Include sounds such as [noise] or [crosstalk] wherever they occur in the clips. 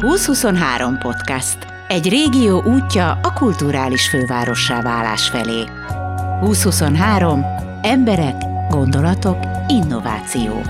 2023 podcast. Egy régió útja a kulturális fővárossá válás felé. 2023. Emberek, gondolatok, innováció.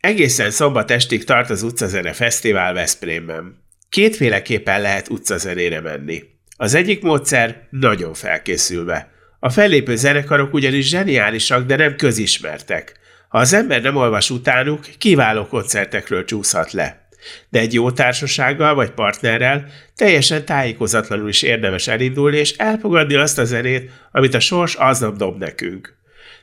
Egészen szombat estig tart az Utcazene Fesztivál Veszprémben. Kétféleképpen lehet utcazenére menni. Az egyik módszer nagyon felkészülve. A fellépő zenekarok ugyanis zseniálisak, de nem közismertek. Ha az ember nem olvas utánuk, kiváló koncertekről csúszhat le. De egy jó társasággal vagy partnerrel teljesen tájékozatlanul is érdemes elindulni és elfogadni azt a zenét, amit a sors aznap dob nekünk.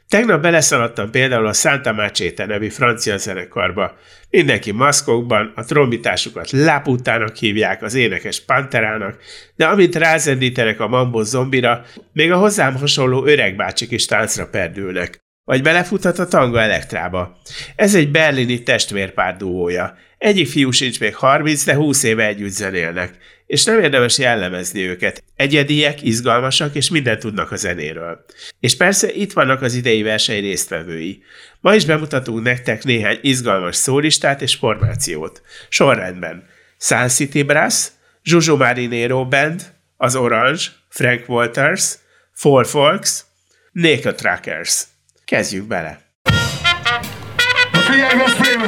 Tegnap beleszaladtam például a Santa Macete nevű francia zenekarba. Mindenki maszkokban, a trombitásukat láputának hívják, az énekes panterának, de amint rázendítenek a mambo zombira, még a hozzám hasonló öreg bácsik is táncra perdülnek. Vagy belefuthat a tanga elektrába. Ez egy berlini testvérpár duója. Egyik fiú sincs még 30, de 20 éve együtt zenélnek és nem érdemes jellemezni őket. Egyediek, izgalmasak, és mindent tudnak a zenéről. És persze itt vannak az idei verseny résztvevői. Ma is bemutatunk nektek néhány izgalmas szólistát és formációt. Sorrendben. Sun City Brass, Zsuzsó Marinero Band, az Orange, Frank Walters, Four Folks, Naked Trackers. Kezdjük bele! Figyelj, Veszprém!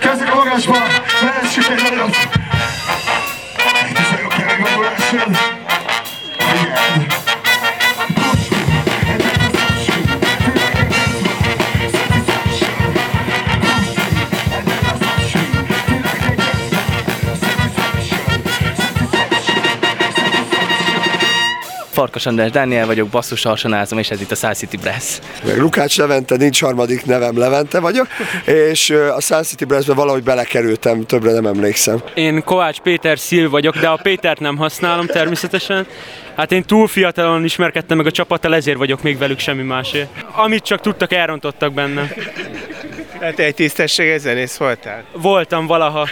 Kezdjük a magasba! Lehessük egy nagyot! my black belly. Yeah. Farkas András Dániel vagyok, basszus harsonázom, és ez itt a Sound City Brass. Meg Lukács Levente, nincs harmadik nevem, Levente vagyok, és a Sound City Brassbe valahogy belekerültem, többre nem emlékszem. Én Kovács Péter Szil vagyok, de a Pétert nem használom természetesen. Hát én túl fiatalon ismerkedtem meg a csapattal, ezért vagyok még velük semmi másért. Amit csak tudtak, elrontottak benne. Hát egy tisztességes zenész voltál? Voltam valaha.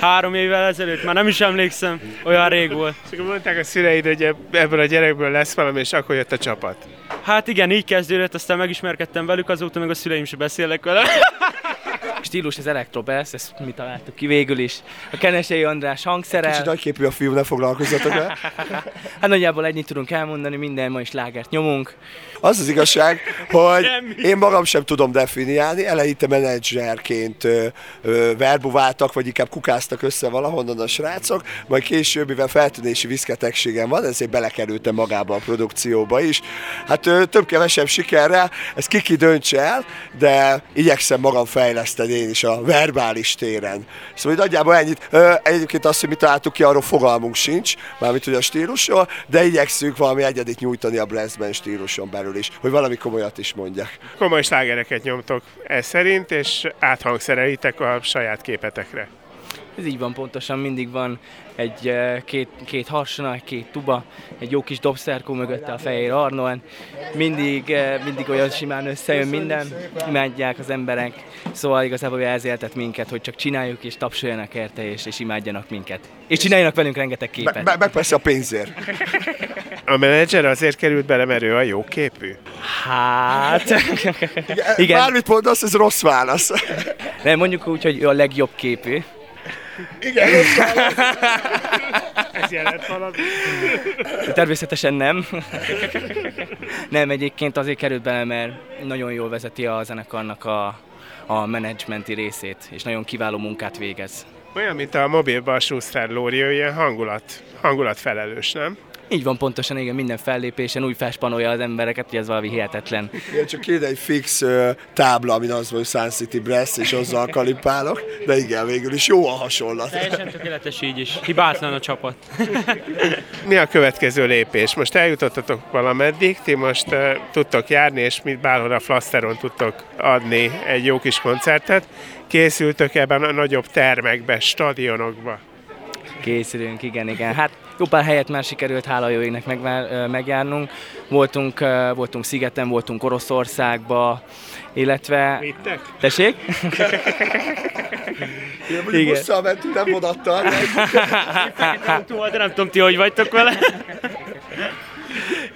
Három évvel ezelőtt, már nem is emlékszem, olyan rég volt. És akkor mondták a szüleid, hogy ebből a gyerekből lesz valami, és akkor jött a csapat. Hát igen, így kezdődött, aztán megismerkedtem velük, azóta meg a szüleim is beszélnek vele. Stílus az Electrobass, ezt mi találtuk ki végül is. A Kenesei András hangszere. Kicsit nagyképű a fiú, ne foglalkozzatok el. hát nagyjából ennyit tudunk elmondani, minden ma is lágert nyomunk. Az az igazság, hogy én magam sem tudom definiálni, eleinte menedzserként verbuváltak, vagy inkább kukáztak össze valahonnan a srácok, majd később, mivel feltűnési viszketegségem van, ezért belekerültem magába a produkcióba is. Hát több-kevesebb sikerrel, ez kiki döntse el, de igyekszem magam fejleszteni én is a verbális téren. Szóval nagyjából ennyit. Egyébként azt, hogy mit találtuk ki, arról fogalmunk sincs, mármint hogy a stílusról, de igyekszünk valami egyedit nyújtani a brassben stíluson belül is, hogy valami komolyat is mondjak. Komoly slágereket nyomtok ez szerint, és áthangszerelitek a saját képetekre. Ez így van pontosan, mindig van egy két, két harsona, egy két tuba, egy jó kis dobszerkó mögötte a fehér Arnold. Mindig, mindig olyan simán összejön minden, imádják az emberek. Szóval igazából elzéltett minket, hogy csak csináljuk és tapsoljanak érte és, és imádjanak minket. És csináljanak velünk rengeteg képet. Meg, meg persze a pénzért. A menedzser azért került bele, mert ő a jó képű? Hát... Igen. Bármit mondasz, ez rossz válasz. Nem, mondjuk úgy, hogy ő a legjobb képű. Igen, Ez jelent valami. Természetesen nem. nem, egyébként azért került bele, mert nagyon jól vezeti a zenekarnak a, a menedzsmenti részét, és nagyon kiváló munkát végez. Olyan, mint a mobilban a Schuster Lóri, ilyen hangulat, hangulat felelős, nem? Így van pontosan, igen, minden fellépésen úgy felspanolja az embereket, hogy ez valami hihetetlen. Igen, csak kéne egy fix uh, tábla, amin az van, hogy Sun City Brass, és azzal kalipálok, de igen, végül is jó a hasonlat. Teljesen tökéletes így is. Hibátlan a csapat. Mi a következő lépés? Most eljutottatok valameddig, ti most uh, tudtok járni, és mit bárhol a Flaszteron tudtok adni egy jó kis koncertet. Készültök ebben a nagyobb termekbe, stadionokba? Készülünk, igen, igen. Hát jó pár helyet már sikerült, hála jó égnek meg, megjárnunk. Voltunk, voltunk Szigeten, voltunk Oroszországba, illetve... Vittek? Tessék? [laughs] Igen, mondjuk busszal mentünk, nem vonattal. De nem tudom, ti hogy vagytok vele.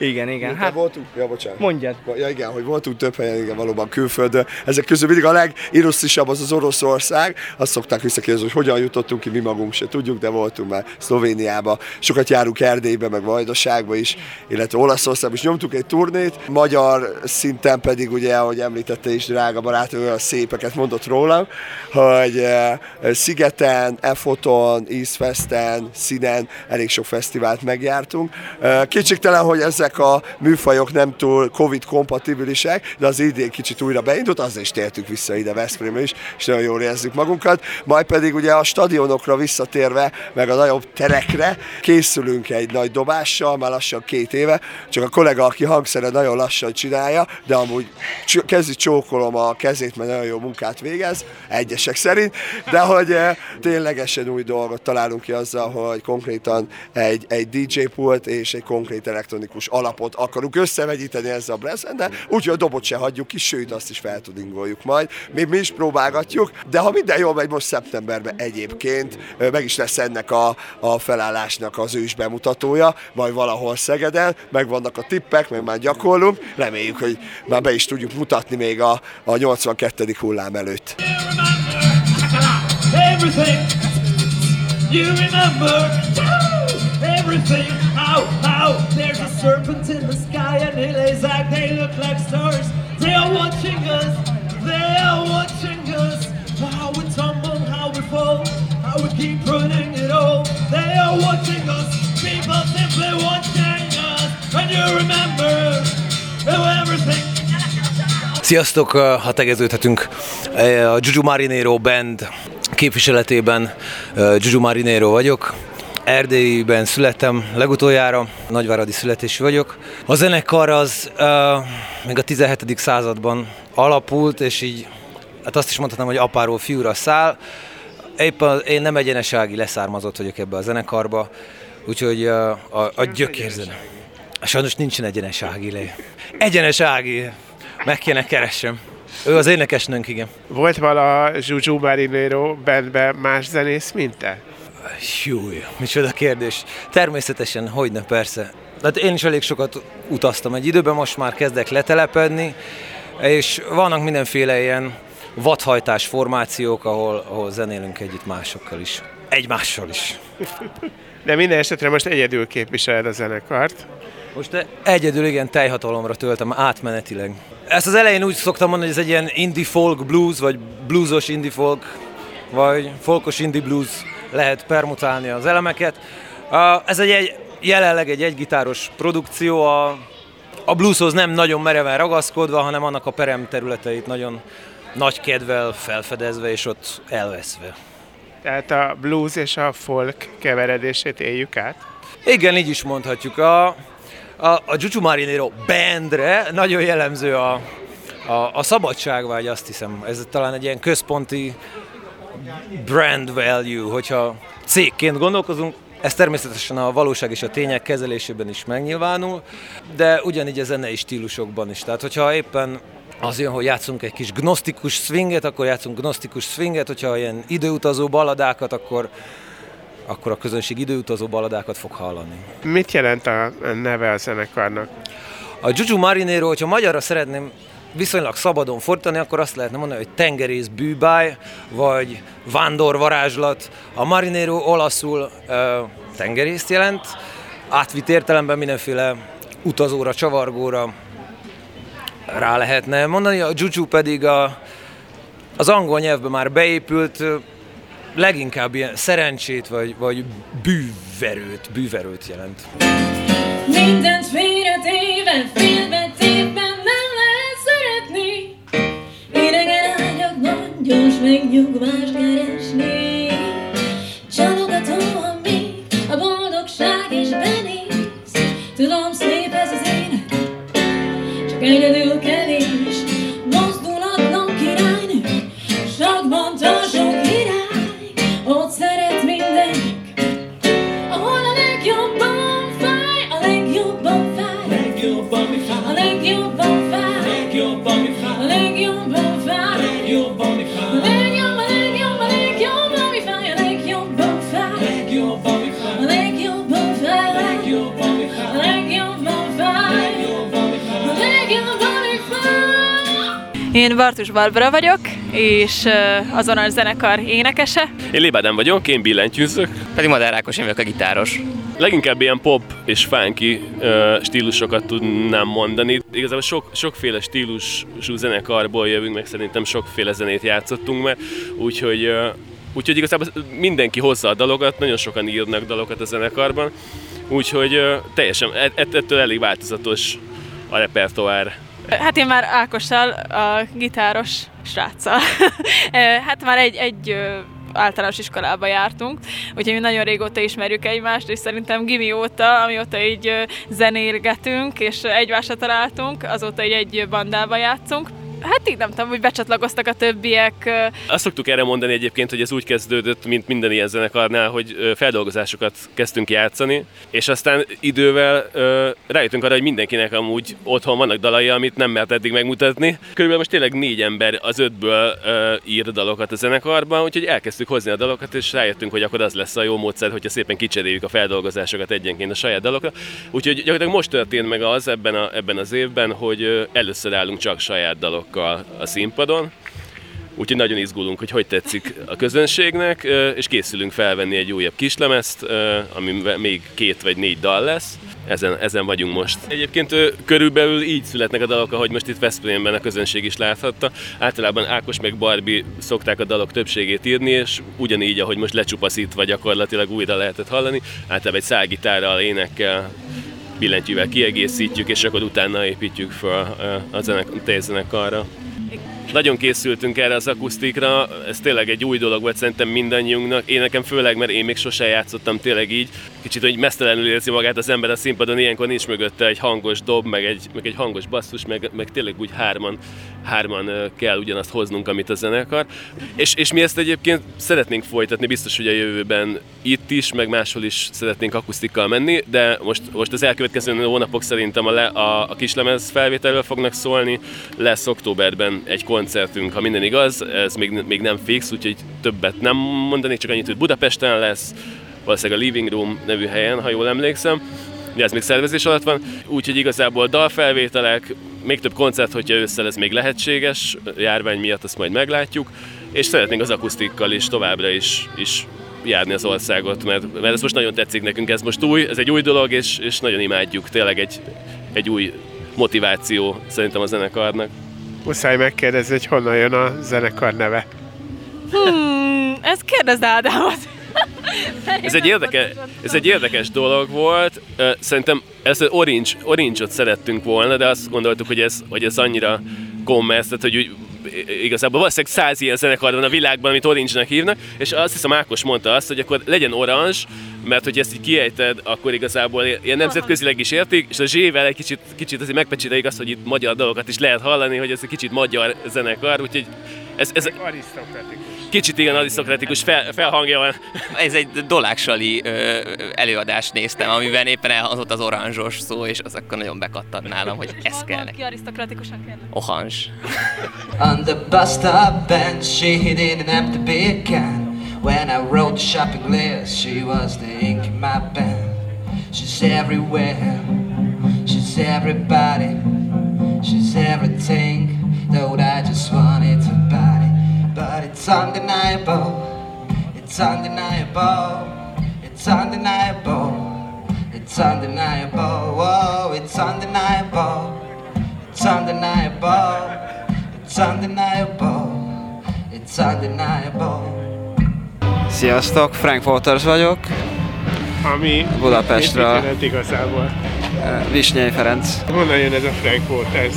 Igen, igen. Hát, Hát voltunk, ja, bocsánat. mondjad. Ja igen, hogy voltunk több helyen, igen, valóban külföldön. Ezek közül mindig a legirusztisabb az az Oroszország. Azt szokták visszakérdezni, hogy hogyan jutottunk ki, mi magunk se tudjuk, de voltunk már Szlovéniába. Sokat járunk Erdélybe, meg Vajdaságba is, illetve Olaszországba is nyomtuk egy turnét. Magyar szinten pedig ugye, ahogy említette is, drága barát, olyan szépeket mondott rólam, hogy eh, Szigeten, Efoton, Eastfesten, Színen elég sok fesztivált megjártunk. Eh, Kétségtelen, hogy ezek a műfajok nem túl Covid kompatibilisek, de az idén kicsit újra beindult, azért is tértünk vissza ide Veszprémbe is, és nagyon jól érezzük magunkat. Majd pedig ugye a stadionokra visszatérve, meg a nagyobb terekre készülünk egy nagy dobással, már lassan két éve, csak a kollega, aki hangszere nagyon lassan csinálja, de amúgy kezdi csókolom a kezét, mert nagyon jó munkát végez, egyesek szerint, de hogy eh, ténylegesen új dolgot találunk ki azzal, hogy konkrétan egy, egy DJ pult és egy konkrét elektronikus alapot akarunk összevegyíteni ezzel a brazen, de úgyhogy a dobot se hagyjuk ki, sőt azt is feltudingoljuk majd. Mi, mi is próbálgatjuk, de ha minden jól megy, most szeptemberben egyébként meg is lesz ennek a, a felállásnak az ős bemutatója, majd valahol Szegeden, meg vannak a tippek, meg már gyakorlunk, reméljük, hogy már be is tudjuk mutatni még a, a 82. hullám előtt. You remember, everything. How, how? There's a serpent in the sky and he lays like they look like stars. They are watching us, they are watching us. How we tumble, how we fall, how we keep running it all. They are watching us, people simply watching us. And you remember everything. Sziasztok, ha tegeződhetünk a Juju Marinero Band képviseletében. Juju Marinero vagyok. Erdélyben születtem legutoljára, nagyváradi születésű vagyok. A zenekar az uh, még a 17. században alapult, és így hát azt is mondhatnám, hogy apáról fiúra száll. Éppen én nem egyenesági leszármazott vagyok ebbe a zenekarba, úgyhogy uh, a, a gyökérzene. Sajnos nincsen egyenes Ági le. Egyenes Ági, meg kéne keressem. Ő az énekesnőnk, igen. Volt vala Juju Marinero bandben más zenész, mint te? Júj, micsoda kérdés. Természetesen, hogyne, persze. Hát én is elég sokat utaztam egy időben, most már kezdek letelepedni, és vannak mindenféle ilyen vadhajtás formációk, ahol, ahol zenélünk együtt másokkal is. Egymással is. De minden esetre most egyedül képviseled a zenekart. Most egyedül igen teljhatalomra töltem átmenetileg. Ezt az elején úgy szoktam mondani, hogy ez egy ilyen indie folk blues, vagy bluesos indie folk, vagy folkos indie blues lehet permutálni az elemeket. Ez egy, egy jelenleg egy egygitáros produkció, a, a blueshoz nem nagyon mereven ragaszkodva, hanem annak a perem területeit nagyon nagy kedvel felfedezve és ott elveszve. Tehát a blues és a folk keveredését éljük át. Igen, így is mondhatjuk. A, a, a Juju Marinero bandre nagyon jellemző a, a, a szabadságvágy, azt hiszem. Ez talán egy ilyen központi brand value, hogyha cégként gondolkozunk, ez természetesen a valóság és a tények kezelésében is megnyilvánul, de ugyanígy a zenei stílusokban is. Tehát, hogyha éppen az jön, hogy játszunk egy kis gnosztikus swinget, akkor játszunk gnosztikus swinget, hogyha ilyen időutazó baladákat, akkor, akkor a közönség időutazó baladákat fog hallani. Mit jelent a neve a zenekarnak? A Juju Marinero, hogyha magyarra szeretném viszonylag szabadon fordítani, akkor azt lehetne mondani, hogy tengerész bűbáj, vagy vándorvarázslat. A Marinero olaszul ö, tengerészt jelent, átvitt értelemben mindenféle utazóra, csavargóra rá lehetne mondani. A Juju pedig a, az angol nyelvbe már beépült, leginkább ilyen szerencsét, vagy, vagy bűverőt, bűverőt jelent. Mindent félretéve, félbetétben gyors megnyugvást keresni Én Bartus Barbara vagyok, és ö, az Orange zenekar énekese. Én Lébádán vagyok, én billentyűzök. Pedig Madár Ákos, én vagyok a gitáros. Leginkább ilyen pop és funky stílusokat tudnám mondani. Igazából sok, sokféle stílusú zenekarból jövünk, meg szerintem sokféle zenét játszottunk már, úgyhogy Úgyhogy igazából mindenki hozza a dalokat, nagyon sokan írnak dalokat a zenekarban, úgyhogy teljesen ett, ettől elég változatos a repertoár. Hát én már Ákossal, a gitáros sráccal. [laughs] hát már egy, egy általános iskolába jártunk, úgyhogy mi nagyon régóta ismerjük egymást, és szerintem gimi óta, amióta így zenélgetünk, és egymásra találtunk, azóta így egy bandába játszunk. Hát így nem tudom, hogy becsatlakoztak a többiek. Azt szoktuk erre mondani egyébként, hogy ez úgy kezdődött, mint minden ilyen zenekarnál, hogy feldolgozásokat kezdtünk játszani, és aztán idővel rájöttünk arra, hogy mindenkinek amúgy otthon vannak dalai, amit nem mert eddig megmutatni. Körülbelül most tényleg négy ember az ötből ír dalokat a zenekarban, úgyhogy elkezdtük hozni a dalokat, és rájöttünk, hogy akkor az lesz a jó módszer, hogyha szépen kicseréljük a feldolgozásokat egyenként a saját dalokra. Úgyhogy gyakorlatilag most történt meg az ebben, a, ebben az évben, hogy először állunk csak saját dalokkal a színpadon. Úgyhogy nagyon izgulunk, hogy hogy tetszik a közönségnek, és készülünk felvenni egy újabb kislemezt, ami még két vagy négy dal lesz. Ezen, ezen vagyunk most. Egyébként körülbelül így születnek a dalok, ahogy most itt Veszprémben a közönség is láthatta. Általában Ákos meg Barbie szokták a dalok többségét írni, és ugyanígy, ahogy most lecsupaszítva gyakorlatilag újra lehetett hallani, általában egy szálgitárral, énekkel, billentyűvel kiegészítjük, és akkor utána építjük fel a zenek, zenekarra. Nagyon készültünk erre az akusztikra, ez tényleg egy új dolog volt szerintem mindannyiunknak. Én nekem főleg, mert én még sose játszottam tényleg így. Kicsit, hogy mesztelenül érzi magát az ember a színpadon, ilyenkor nincs mögötte egy hangos dob, meg egy, meg egy hangos basszus, meg, meg tényleg úgy hárman, hárman kell ugyanazt hoznunk, amit a zenekar. És, és mi ezt egyébként szeretnénk folytatni, biztos, hogy a jövőben itt is, meg máshol is szeretnénk akusztikkal menni, de most, most az elkövetkező hónapok szerintem a, le, a, a kislemez felvételről fognak szólni. Lesz októberben egy koncertünk, ha minden igaz, ez még, még nem fix, úgyhogy többet nem mondanék, csak annyit, hogy Budapesten lesz, valószínűleg a Living Room nevű helyen, ha jól emlékszem. De ez még szervezés alatt van, úgyhogy igazából dalfelvételek, még több koncert, hogyha ősszel ez még lehetséges, járvány miatt azt majd meglátjuk, és szeretnénk az akusztikkal is továbbra is, is járni az országot, mert, mert ez most nagyon tetszik nekünk, ez most új, ez egy új dolog, és, és nagyon imádjuk, tényleg egy, egy új motiváció szerintem a zenekarnak. Muszáj megkérdezni, hogy honnan jön a zenekar neve. Hmm, ezt kérdezd Ádámot. Ez egy, érdeke, ez egy érdekes dolog volt. Szerintem ezt Orange, Orange-ot szerettünk volna, de azt gondoltuk, hogy ez, hogy ez annyira commerce, tehát hogy úgy, igazából valószínűleg száz ilyen zenekar van a világban, amit Orange-nek hívnak, és azt hiszem Ákos mondta azt, hogy akkor legyen Orange, mert hogy ezt így kiejted, akkor igazából ilyen nemzetközileg is értik, és a Z-vel egy kicsit, kicsit azért megpecsételjük azt, hogy itt magyar dolgokat is lehet hallani, hogy ez egy kicsit magyar zenekar, úgyhogy ez, ez Arisztokratikus. Kicsit igen arisztokratikus fel, felhangja van. Ez egy doláksali ö, előadást néztem, amiben éppen elhangzott az oranzsos szó, és az akkor nagyon bekattant nálam, hogy ez kell neki. Ki arisztokratikusan kell. Orange. On the bus stop bench, she hid in an empty beer can. When I wrote the shopping list, she was the ink in my pen. She's everywhere, she's everybody, she's everything. Though I just but it's undeniable, it's undeniable, it's undeniable, it's undeniable. Whoa, it's undeniable, it's undeniable. It's undeniable. It's undeniable. Sziasztok, Frank Waters vagyok, Ami Budapestről. mit jelent igazából? Visnyei Ferenc. Honnan jön ez a Frank Waters?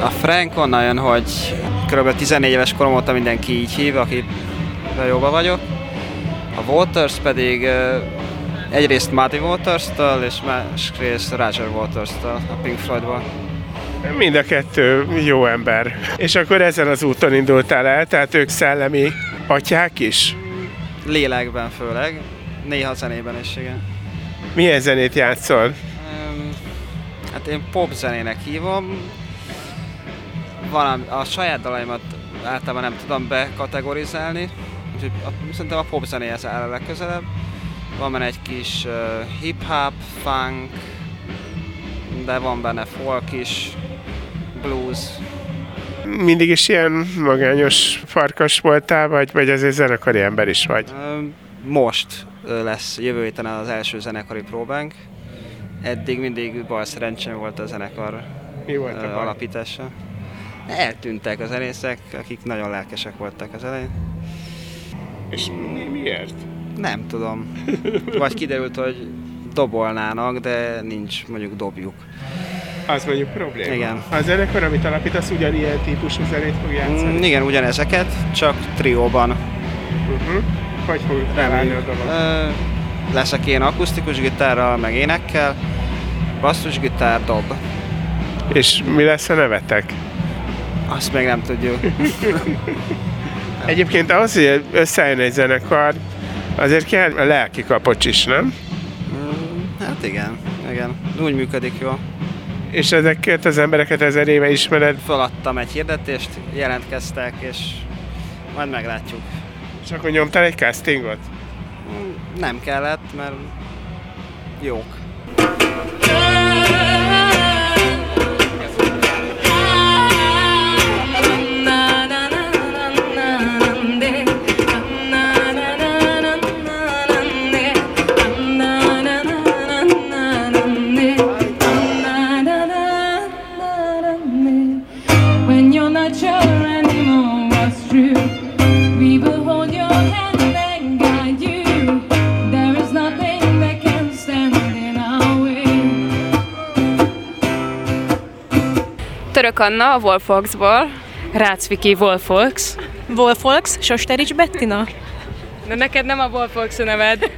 A Frank onnan jön, hogy kb. 14 éves korom óta mindenki így hív, aki jóba vagyok. A Waters pedig egyrészt Muddy Waters-től, és másrészt Roger Waters-től a Pink Floydból. Mind a kettő jó ember. És akkor ezen az úton indultál el, tehát ők szellemi atyák is? Lélekben főleg, néha zenében is, igen. Milyen zenét játszol? Hát én pop zenének hívom. Valami, a saját dalaimat általában nem tudom bekategorizálni, úgyhogy a, szerintem a pop zenéhez áll a legközelebb. Van benne egy kis uh, hip-hop, funk, de van benne folk is, blues, Mindig is ilyen magányos farkas voltál, vagy, vagy azért zenekari ember is vagy? Most lesz jövő héten az első zenekari próbánk. Eddig mindig bal szerencsém volt a zenekar Mi volt a ö, baj? Eltűntek a zenészek, akik nagyon lelkesek voltak az elején. És mi, miért? Nem tudom. Vagy kiderült, hogy dobolnának, de nincs mondjuk dobjuk. Az mondjuk probléma. Igen. A zenekar, amit alapítasz, ugyanilyen típusú zenét fog játszani? Mm, igen, ugyanezeket, csak trióban. Uh-huh. Hogy fog felállni a dolog? Ö, leszek én akusztikus gitárral, meg énekkel, basszusgitár, dob. És mi lesz a nevetek? Azt még nem tudjuk. [laughs] Egyébként ahhoz, hogy összejön egy zenekar, azért kell a lelki kapocs is, nem? Hát igen, igen. Úgy működik jól. És ezeket az embereket ezer éve ismered. Feladtam egy hirdetést, jelentkeztek, és majd meglátjuk. És akkor nyomtál egy castingot? Nem kellett, mert jók. Anna a Wolfoxból. Rácz Viki Wolfolks. Wolfolks, Sosterics Bettina. De neked nem a Wolfolks a neved. [laughs]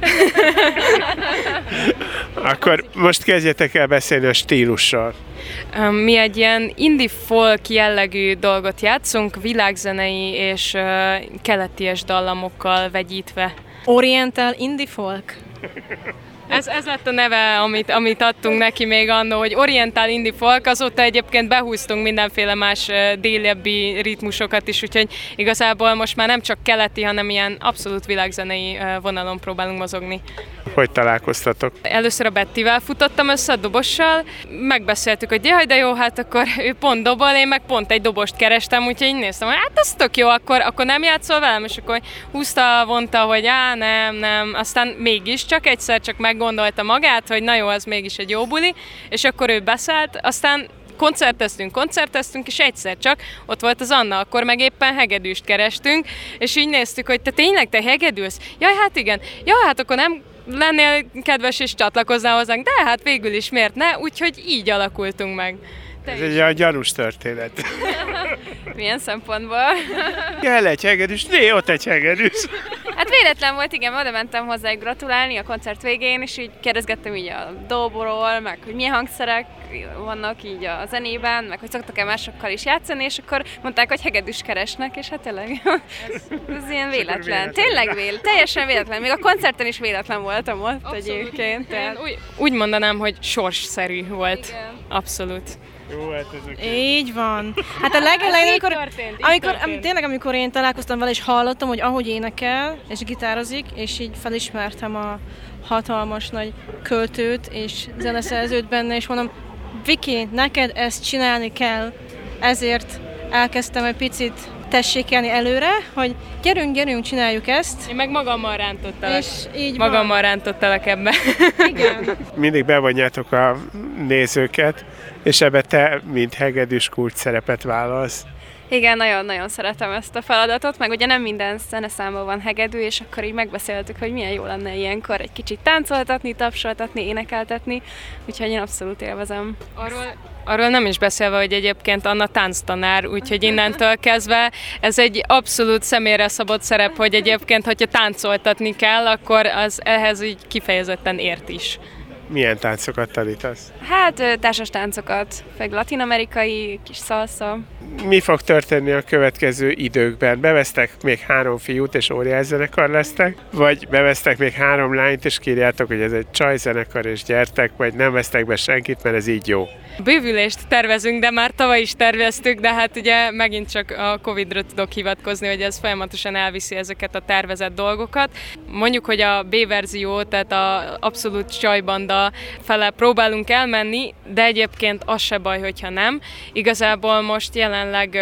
Akkor most kezdjetek el beszélni a stílussal. Mi egy ilyen indie folk jellegű dolgot játszunk, világzenei és keleties dallamokkal vegyítve. Oriental Indie Folk. [laughs] Ez, ez lett a neve, amit, amit adtunk neki még annó, hogy Oriental Indie Folk, azóta egyébként behúztunk mindenféle más délebbi ritmusokat is, úgyhogy igazából most már nem csak keleti, hanem ilyen abszolút világzenei vonalon próbálunk mozogni. Hogy találkoztatok? Először a Bettivel futottam össze a dobossal, megbeszéltük, hogy jaj, de jó, hát akkor ő pont dobol, én meg pont egy dobost kerestem, úgyhogy így néztem, hogy hát az tök jó, akkor, akkor nem játszol velem, és akkor húzta, vonta, hogy á, nem, nem, aztán mégis csak egyszer csak meggondolta magát, hogy na jó, az mégis egy jó buli, és akkor ő beszállt, aztán koncerteztünk, koncerteztünk, és egyszer csak ott volt az Anna, akkor meg éppen hegedűst kerestünk, és így néztük, hogy te tényleg te hegedülsz? Jaj, hát igen. Jaj, hát akkor nem lennél kedves és csatlakoznál hozzánk, de hát végül is miért ne, úgyhogy így alakultunk meg. Ez egy olyan gyanús történet. [laughs] Milyen szempontból? Kell egy hegedűs, né, ott egy hegedűs. Véletlen volt, igen, oda mentem hozzá gratulálni a koncert végén, és így kérdezgettem így a dobról, meg hogy milyen hangszerek vannak így a zenében, meg hogy szoktak-e másokkal is játszani, és akkor mondták, hogy hegedűs keresnek, és hát tényleg ez, [laughs] ez ilyen véletlen. véletlen. Tényleg véletlen, teljesen véletlen. Még a koncerten is véletlen voltam ott Abszolút. egyébként. Tehát... Én úgy, úgy mondanám, hogy sorsszerű volt. Igen. Abszolút. Jó, hát ez Így van. Hát a legelején, amikor, történt, amikor történt. tényleg amikor én találkoztam vele, és hallottam, hogy ahogy énekel, és gitározik, és így felismertem a hatalmas nagy költőt, és zeneszerzőt benne, és mondom, Viki, neked ezt csinálni kell, ezért elkezdtem egy picit tessékelni előre, hogy gyerünk, gyerünk, csináljuk ezt. Én meg magammal rántottalak. És így Magammal van. rántottalak ebbe. [laughs] Igen. Mindig bevonjátok a nézőket, és ebbe te, mint hegedűs kulcs szerepet vállalsz. Igen, nagyon-nagyon szeretem ezt a feladatot, meg ugye nem minden zeneszámban van hegedű, és akkor így megbeszéltük, hogy milyen jó lenne ilyenkor egy kicsit táncoltatni, tapsoltatni, énekeltetni, úgyhogy én abszolút élvezem. Arról, arról nem is beszélve, hogy egyébként Anna tánctanár, úgyhogy innentől kezdve ez egy abszolút személyre szabott szerep, hogy egyébként, hogyha táncoltatni kell, akkor az ehhez így kifejezetten ért is. Milyen táncokat tanítasz? Hát társas táncokat, meg latin-amerikai, kis szalsza. Mi fog történni a következő időkben? Bevesztek még három fiút, és óriás zenekar lesztek? Vagy bevesztek még három lányt, és kírjátok, hogy ez egy csajzenekar, és gyertek, vagy nem vesztek be senkit, mert ez így jó? Bővülést tervezünk, de már tavaly is terveztük, de hát ugye megint csak a Covid-ra tudok hivatkozni, hogy ez folyamatosan elviszi ezeket a tervezett dolgokat. Mondjuk, hogy a B verzió, tehát a abszolút csajbanda a fele próbálunk elmenni, de egyébként az se baj, hogyha nem. Igazából most jelenleg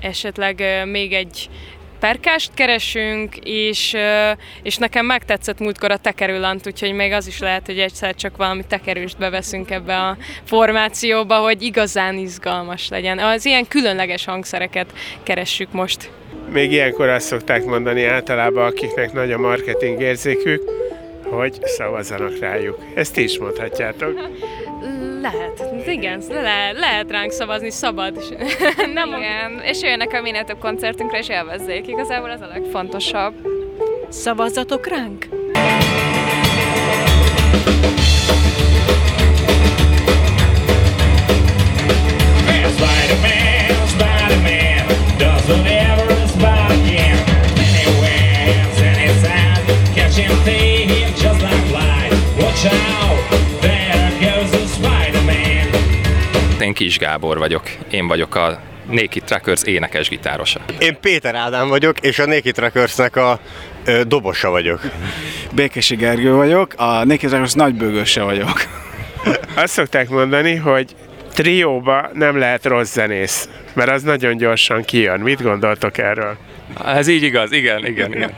esetleg még egy perkást keresünk, és, és nekem megtetszett múltkor a tekerőlant, úgyhogy még az is lehet, hogy egyszer csak valami tekerőst beveszünk ebbe a formációba, hogy igazán izgalmas legyen. Az ilyen különleges hangszereket keressük most. Még ilyenkor azt szokták mondani általában, akiknek nagy a marketing érzékük, hogy szavazzanak rájuk. Ezt is mondhatjátok. Lehet, igen, le, lehet ránk szavazni, szabad. [laughs] Nem Igen, és jöjjenek a minél több koncertünkre, és élvezzék. Igazából ez a legfontosabb. Szavazzatok ránk! Spider-Man, Én Kis Gábor vagyok. Én vagyok a Naked Trackers énekes gitárosa. Én Péter Ádám vagyok, és a Naked Trackersnek a ö, dobosa vagyok. Békési Gergő vagyok, a Naked Trackers nagybőgőse vagyok. Azt szokták mondani, hogy trióba nem lehet rossz zenész, mert az nagyon gyorsan kijön. Mit gondoltok erről? Ez így igaz, igen, igen, igen.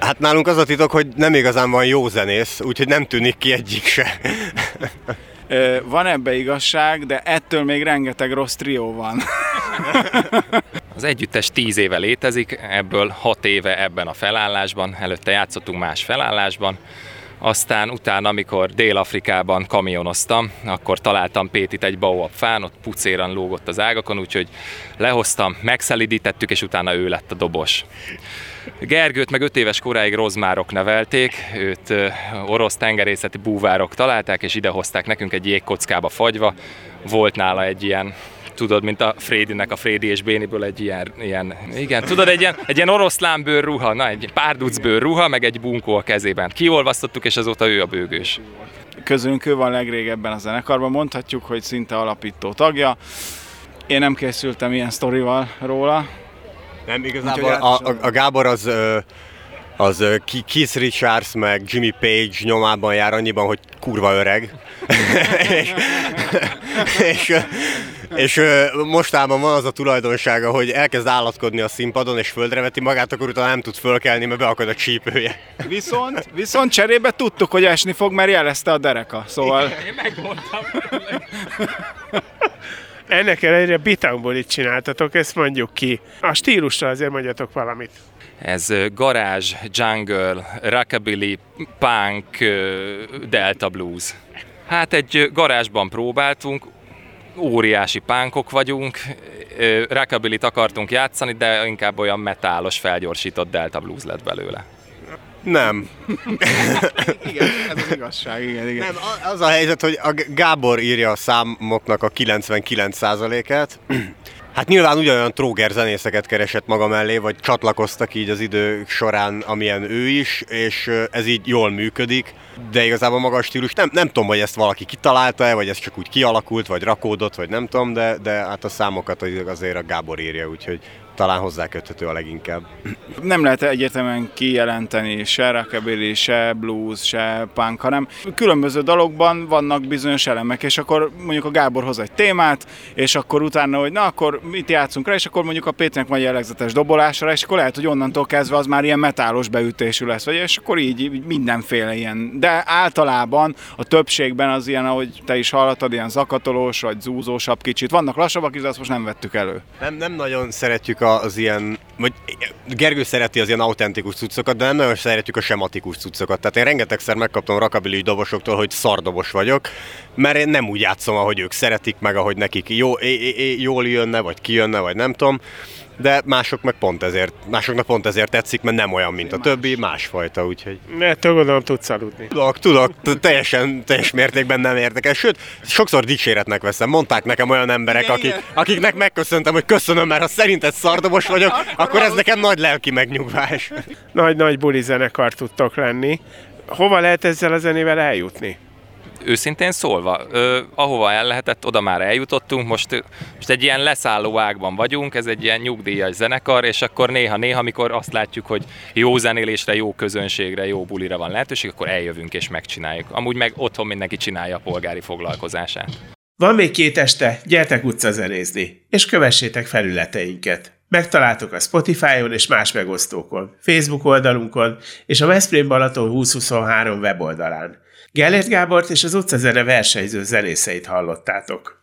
Hát nálunk az a titok, hogy nem igazán van jó zenész, úgyhogy nem tűnik ki egyik se. Van ebbe igazság, de ettől még rengeteg rossz trió van. Az együttes 10 éve létezik, ebből 6 éve ebben a felállásban, előtte játszottunk más felállásban, aztán utána, amikor Dél-Afrikában kamionoztam, akkor találtam Pétit egy baobab fán, ott pucéran lógott az ágakon, úgyhogy lehoztam, megszelidítettük, és utána ő lett a dobos. Gergőt meg 5 éves koráig rozmárok nevelték, őt orosz tengerészeti búvárok találták, és idehozták nekünk egy jégkockába fagyva. Volt nála egy ilyen tudod, mint a Frédinek a Frédi és Béniből egy ilyen, ilyen igen, tudod, egy ilyen, egy ilyen oroszlánbőr ruha, na, egy párducbőr ruha, meg egy bunkó a kezében. Kiolvasztottuk, és azóta ő a bőgős. Közülünk ő van legrégebben a zenekarban, mondhatjuk, hogy szinte alapító tagja. Én nem készültem ilyen sztorival róla. Nem, igazából a, a, a Gábor az, ö, az Keith Richards meg Jimmy Page nyomában jár annyiban, hogy kurva öreg. [laughs] és, és, és ö, mostában van az a tulajdonsága, hogy elkezd állatkodni a színpadon, és földre veti magát, akkor utána nem tud fölkelni, mert beakad a csípője. Viszont, viszont cserébe tudtuk, hogy esni fog, mert jelezte a dereka. Szóval Én megmondtam. Ennek ellenére bitangbolit csináltatok, ezt mondjuk ki. A stílusra azért mondjatok valamit. Ez garázs, jungle, rockabilly, punk, delta blues. Hát egy garázsban próbáltunk, óriási pánkok vagyunk, rockabillyt akartunk játszani, de inkább olyan metálos, felgyorsított delta blues lett belőle. Nem. [laughs] igen, ez az igazság, igen, igen. Nem, az a helyzet, hogy a Gábor írja a számoknak a 99%-át. Hát nyilván ugyanolyan tróger zenészeket keresett maga mellé, vagy csatlakoztak így az idők során, amilyen ő is, és ez így jól működik, de igazából maga a stílus, nem, nem tudom, hogy ezt valaki kitalálta-e, vagy ez csak úgy kialakult, vagy rakódott, vagy nem tudom, de, de hát a számokat azért a Gábor írja, úgyhogy talán hozzáköthető a leginkább. nem lehet egyértelműen kijelenteni se rockabilly, se blues, se punk, hanem különböző dalokban vannak bizonyos elemek, és akkor mondjuk a Gábor hoz egy témát, és akkor utána, hogy na akkor mit játszunk rá, és akkor mondjuk a Péternek van jellegzetes dobolásra, és akkor lehet, hogy onnantól kezdve az már ilyen metálos beütésű lesz, vagy és akkor így, így mindenféle ilyen. De általában a többségben az ilyen, ahogy te is hallottad, ilyen zakatolós, vagy zúzósabb kicsit. Vannak lassabbak is, de azt most nem vettük elő. Nem, nem nagyon szeretjük a- az ilyen, vagy Gergő szereti az ilyen autentikus cuccokat, de nem nagyon szeretjük a sematikus cuccokat. Tehát én rengetegszer megkaptam rockabilly dobosoktól, hogy szardobos vagyok, mert én nem úgy játszom, ahogy ők szeretik, meg ahogy nekik jó, é, é, jól jönne, vagy kijönne, vagy nem tudom. De mások meg pont ezért, másoknak pont ezért tetszik, mert nem olyan, mint a többi, másfajta, úgyhogy... Mert gondolom tudsz aludni. Tudok, tudok, teljesen, teljes mértékben nem érdekel. Sőt, sokszor dicséretnek veszem. Mondták nekem olyan emberek, akik, akiknek megköszöntem, hogy köszönöm, mert ha szerinted szardobos vagyok, akkor ez nekem nagy lelki megnyugvás. Nagy-nagy buli zenekar tudtok lenni. Hova lehet ezzel a zenével eljutni? Őszintén szólva, ö, ahova el lehetett, oda már eljutottunk, most, most egy ilyen leszálló ágban vagyunk, ez egy ilyen nyugdíjas zenekar, és akkor néha-néha, amikor azt látjuk, hogy jó zenélésre, jó közönségre, jó bulira van lehetőség, akkor eljövünk és megcsináljuk. Amúgy meg otthon mindenki csinálja a polgári foglalkozását. Van még két este, gyertek utcazenézni, és kövessétek felületeinket. Megtaláltok a Spotify-on és más megosztókon, Facebook oldalunkon és a Veszprém Balaton 2023 weboldalán. Gellért Gábort és az utcazene versenyző zenészeit hallottátok.